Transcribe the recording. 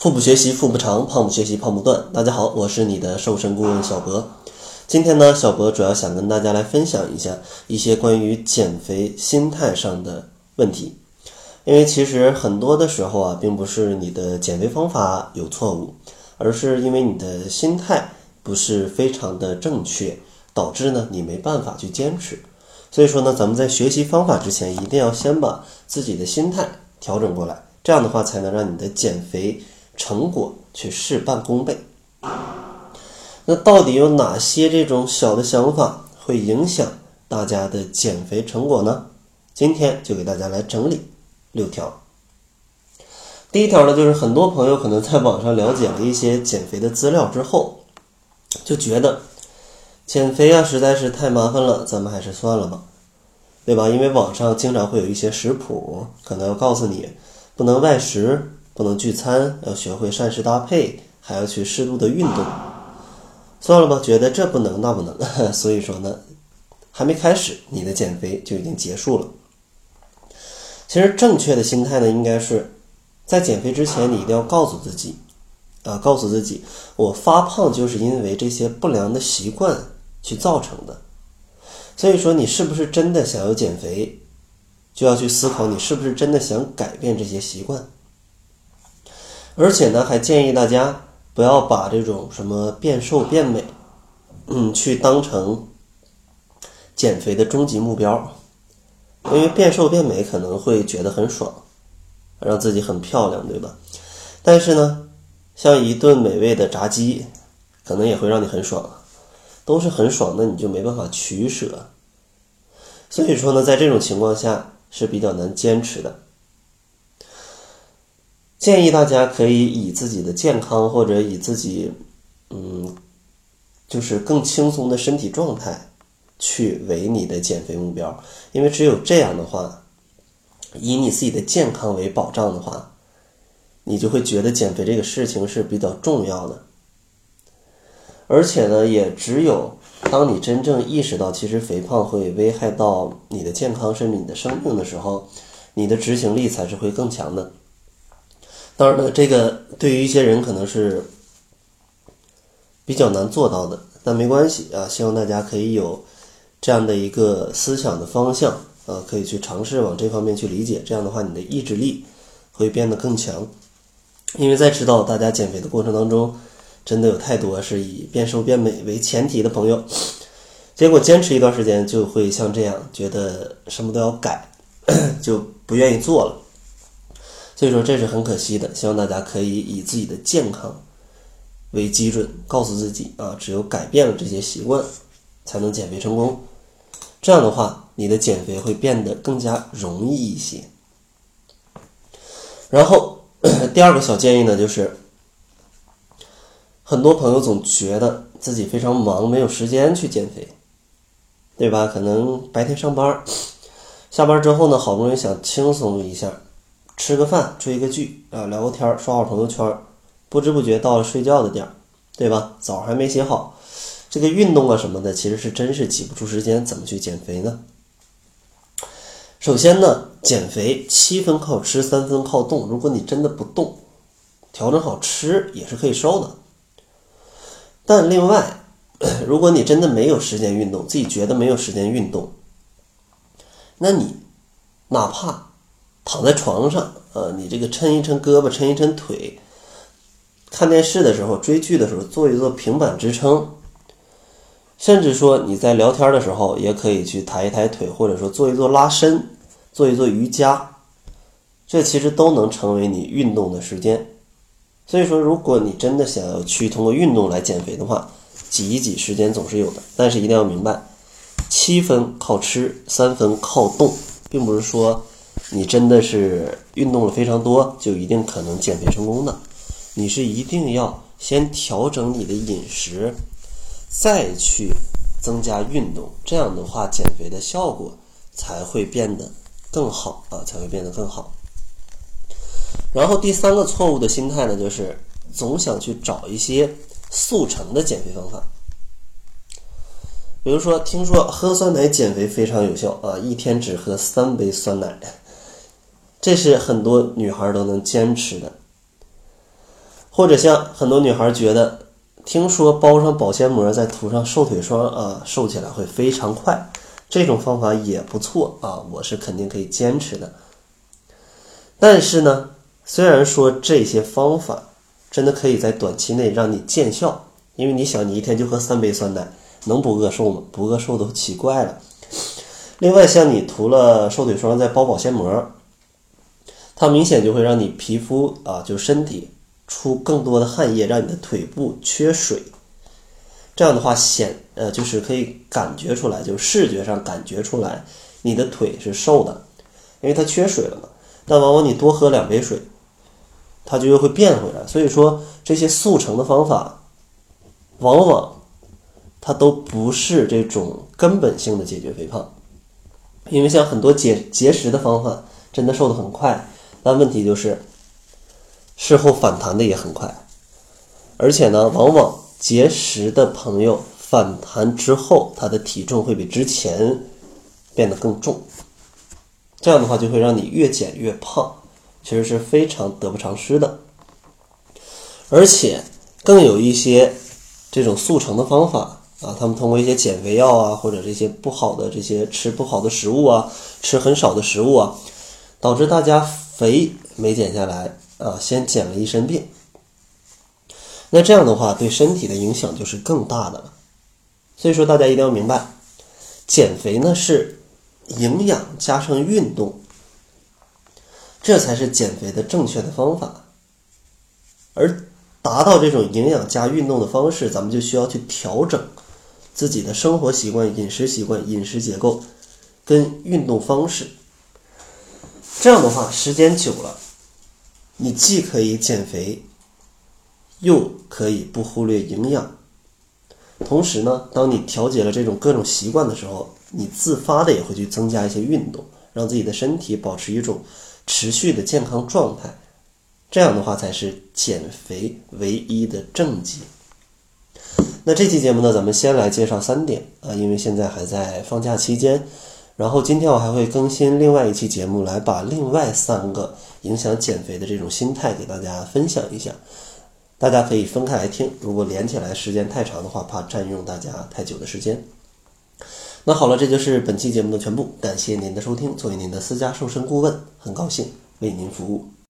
腹部学习腹部长，胖不学习胖不断。大家好，我是你的瘦身顾问小博。今天呢，小博主要想跟大家来分享一下一些关于减肥心态上的问题。因为其实很多的时候啊，并不是你的减肥方法有错误，而是因为你的心态不是非常的正确，导致呢你没办法去坚持。所以说呢，咱们在学习方法之前，一定要先把自己的心态调整过来，这样的话才能让你的减肥。成果去事半功倍。那到底有哪些这种小的想法会影响大家的减肥成果呢？今天就给大家来整理六条。第一条呢，就是很多朋友可能在网上了解了一些减肥的资料之后，就觉得减肥啊实在是太麻烦了，咱们还是算了吧，对吧？因为网上经常会有一些食谱，可能要告诉你不能外食。不能聚餐，要学会膳食搭配，还要去适度的运动。算了吧，觉得这不能那不能，所以说呢，还没开始，你的减肥就已经结束了。其实正确的心态呢，应该是在减肥之前，你一定要告诉自己，啊，告诉自己，我发胖就是因为这些不良的习惯去造成的。所以说，你是不是真的想要减肥，就要去思考你是不是真的想改变这些习惯。而且呢，还建议大家不要把这种什么变瘦变美，嗯，去当成减肥的终极目标，因为变瘦变美可能会觉得很爽，让自己很漂亮，对吧？但是呢，像一顿美味的炸鸡，可能也会让你很爽，都是很爽，那你就没办法取舍。所以说呢，在这种情况下是比较难坚持的。建议大家可以以自己的健康或者以自己，嗯，就是更轻松的身体状态去为你的减肥目标，因为只有这样的话，以你自己的健康为保障的话，你就会觉得减肥这个事情是比较重要的。而且呢，也只有当你真正意识到其实肥胖会危害到你的健康甚至你的生命的时候，你的执行力才是会更强的。当然了，这个对于一些人可能是比较难做到的，但没关系啊。希望大家可以有这样的一个思想的方向啊，可以去尝试往这方面去理解。这样的话，你的意志力会变得更强。因为在指导大家减肥的过程当中，真的有太多是以变瘦变美为前提的朋友，结果坚持一段时间就会像这样，觉得什么都要改，就不愿意做了。所以说这是很可惜的，希望大家可以以自己的健康为基准，告诉自己啊，只有改变了这些习惯，才能减肥成功。这样的话，你的减肥会变得更加容易一些。然后 第二个小建议呢，就是很多朋友总觉得自己非常忙，没有时间去减肥，对吧？可能白天上班，下班之后呢，好不容易想轻松一下。吃个饭，追个剧啊，聊个天儿，刷会朋友圈，不知不觉到了睡觉的点儿，对吧？澡还没洗好，这个运动啊什么的，其实是真是挤不出时间，怎么去减肥呢？首先呢，减肥七分靠吃，三分靠动。如果你真的不动，调整好吃也是可以瘦的。但另外，如果你真的没有时间运动，自己觉得没有时间运动，那你哪怕。躺在床上，呃，你这个抻一抻胳膊，抻一抻腿，看电视的时候、追剧的时候，做一做平板支撑，甚至说你在聊天的时候，也可以去抬一抬腿，或者说做一做拉伸，做一做瑜伽，这其实都能成为你运动的时间。所以说，如果你真的想要去通过运动来减肥的话，挤一挤时间总是有的，但是一定要明白，七分靠吃，三分靠动，并不是说。你真的是运动了非常多，就一定可能减肥成功的。你是一定要先调整你的饮食，再去增加运动，这样的话减肥的效果才会变得更好啊，才会变得更好。然后第三个错误的心态呢，就是总想去找一些速成的减肥方法。比如说，听说喝酸奶减肥非常有效啊，一天只喝三杯酸奶。这是很多女孩都能坚持的，或者像很多女孩觉得，听说包上保鲜膜再涂上瘦腿霜啊，瘦起来会非常快，这种方法也不错啊，我是肯定可以坚持的。但是呢，虽然说这些方法真的可以在短期内让你见效，因为你想，你一天就喝三杯酸奶，能不饿瘦吗？不饿瘦都奇怪了。另外，像你涂了瘦腿霜再包保鲜膜，它明显就会让你皮肤啊，就身体出更多的汗液，让你的腿部缺水。这样的话显呃，就是可以感觉出来，就视觉上感觉出来你的腿是瘦的，因为它缺水了嘛。但往往你多喝两杯水，它就又会变回来。所以说这些速成的方法，往往它都不是这种根本性的解决肥胖。因为像很多节节食的方法，真的瘦得很快，但问题就是事后反弹的也很快。而且呢，往往节食的朋友反弹之后，他的体重会比之前变得更重。这样的话就会让你越减越胖，其实是非常得不偿失的。而且更有一些这种速成的方法啊，他们通过一些减肥药啊，或者这些不好的这些吃不好的食物啊，吃很少的食物啊，导致大家肥没减下来啊，先减了一身病。那这样的话对身体的影响就是更大的了。所以说大家一定要明白，减肥呢是。营养加上运动，这才是减肥的正确的方法。而达到这种营养加运动的方式，咱们就需要去调整自己的生活习惯、饮食习惯、饮食结构跟运动方式。这样的话，时间久了，你既可以减肥，又可以不忽略营养。同时呢，当你调节了这种各种习惯的时候，你自发的也会去增加一些运动，让自己的身体保持一种持续的健康状态，这样的话才是减肥唯一的正解。那这期节目呢，咱们先来介绍三点啊，因为现在还在放假期间，然后今天我还会更新另外一期节目，来把另外三个影响减肥的这种心态给大家分享一下，大家可以分开来听，如果连起来时间太长的话，怕占用大家太久的时间。那好了，这就是本期节目的全部。感谢您的收听，作为您的私家瘦身顾问，很高兴为您服务。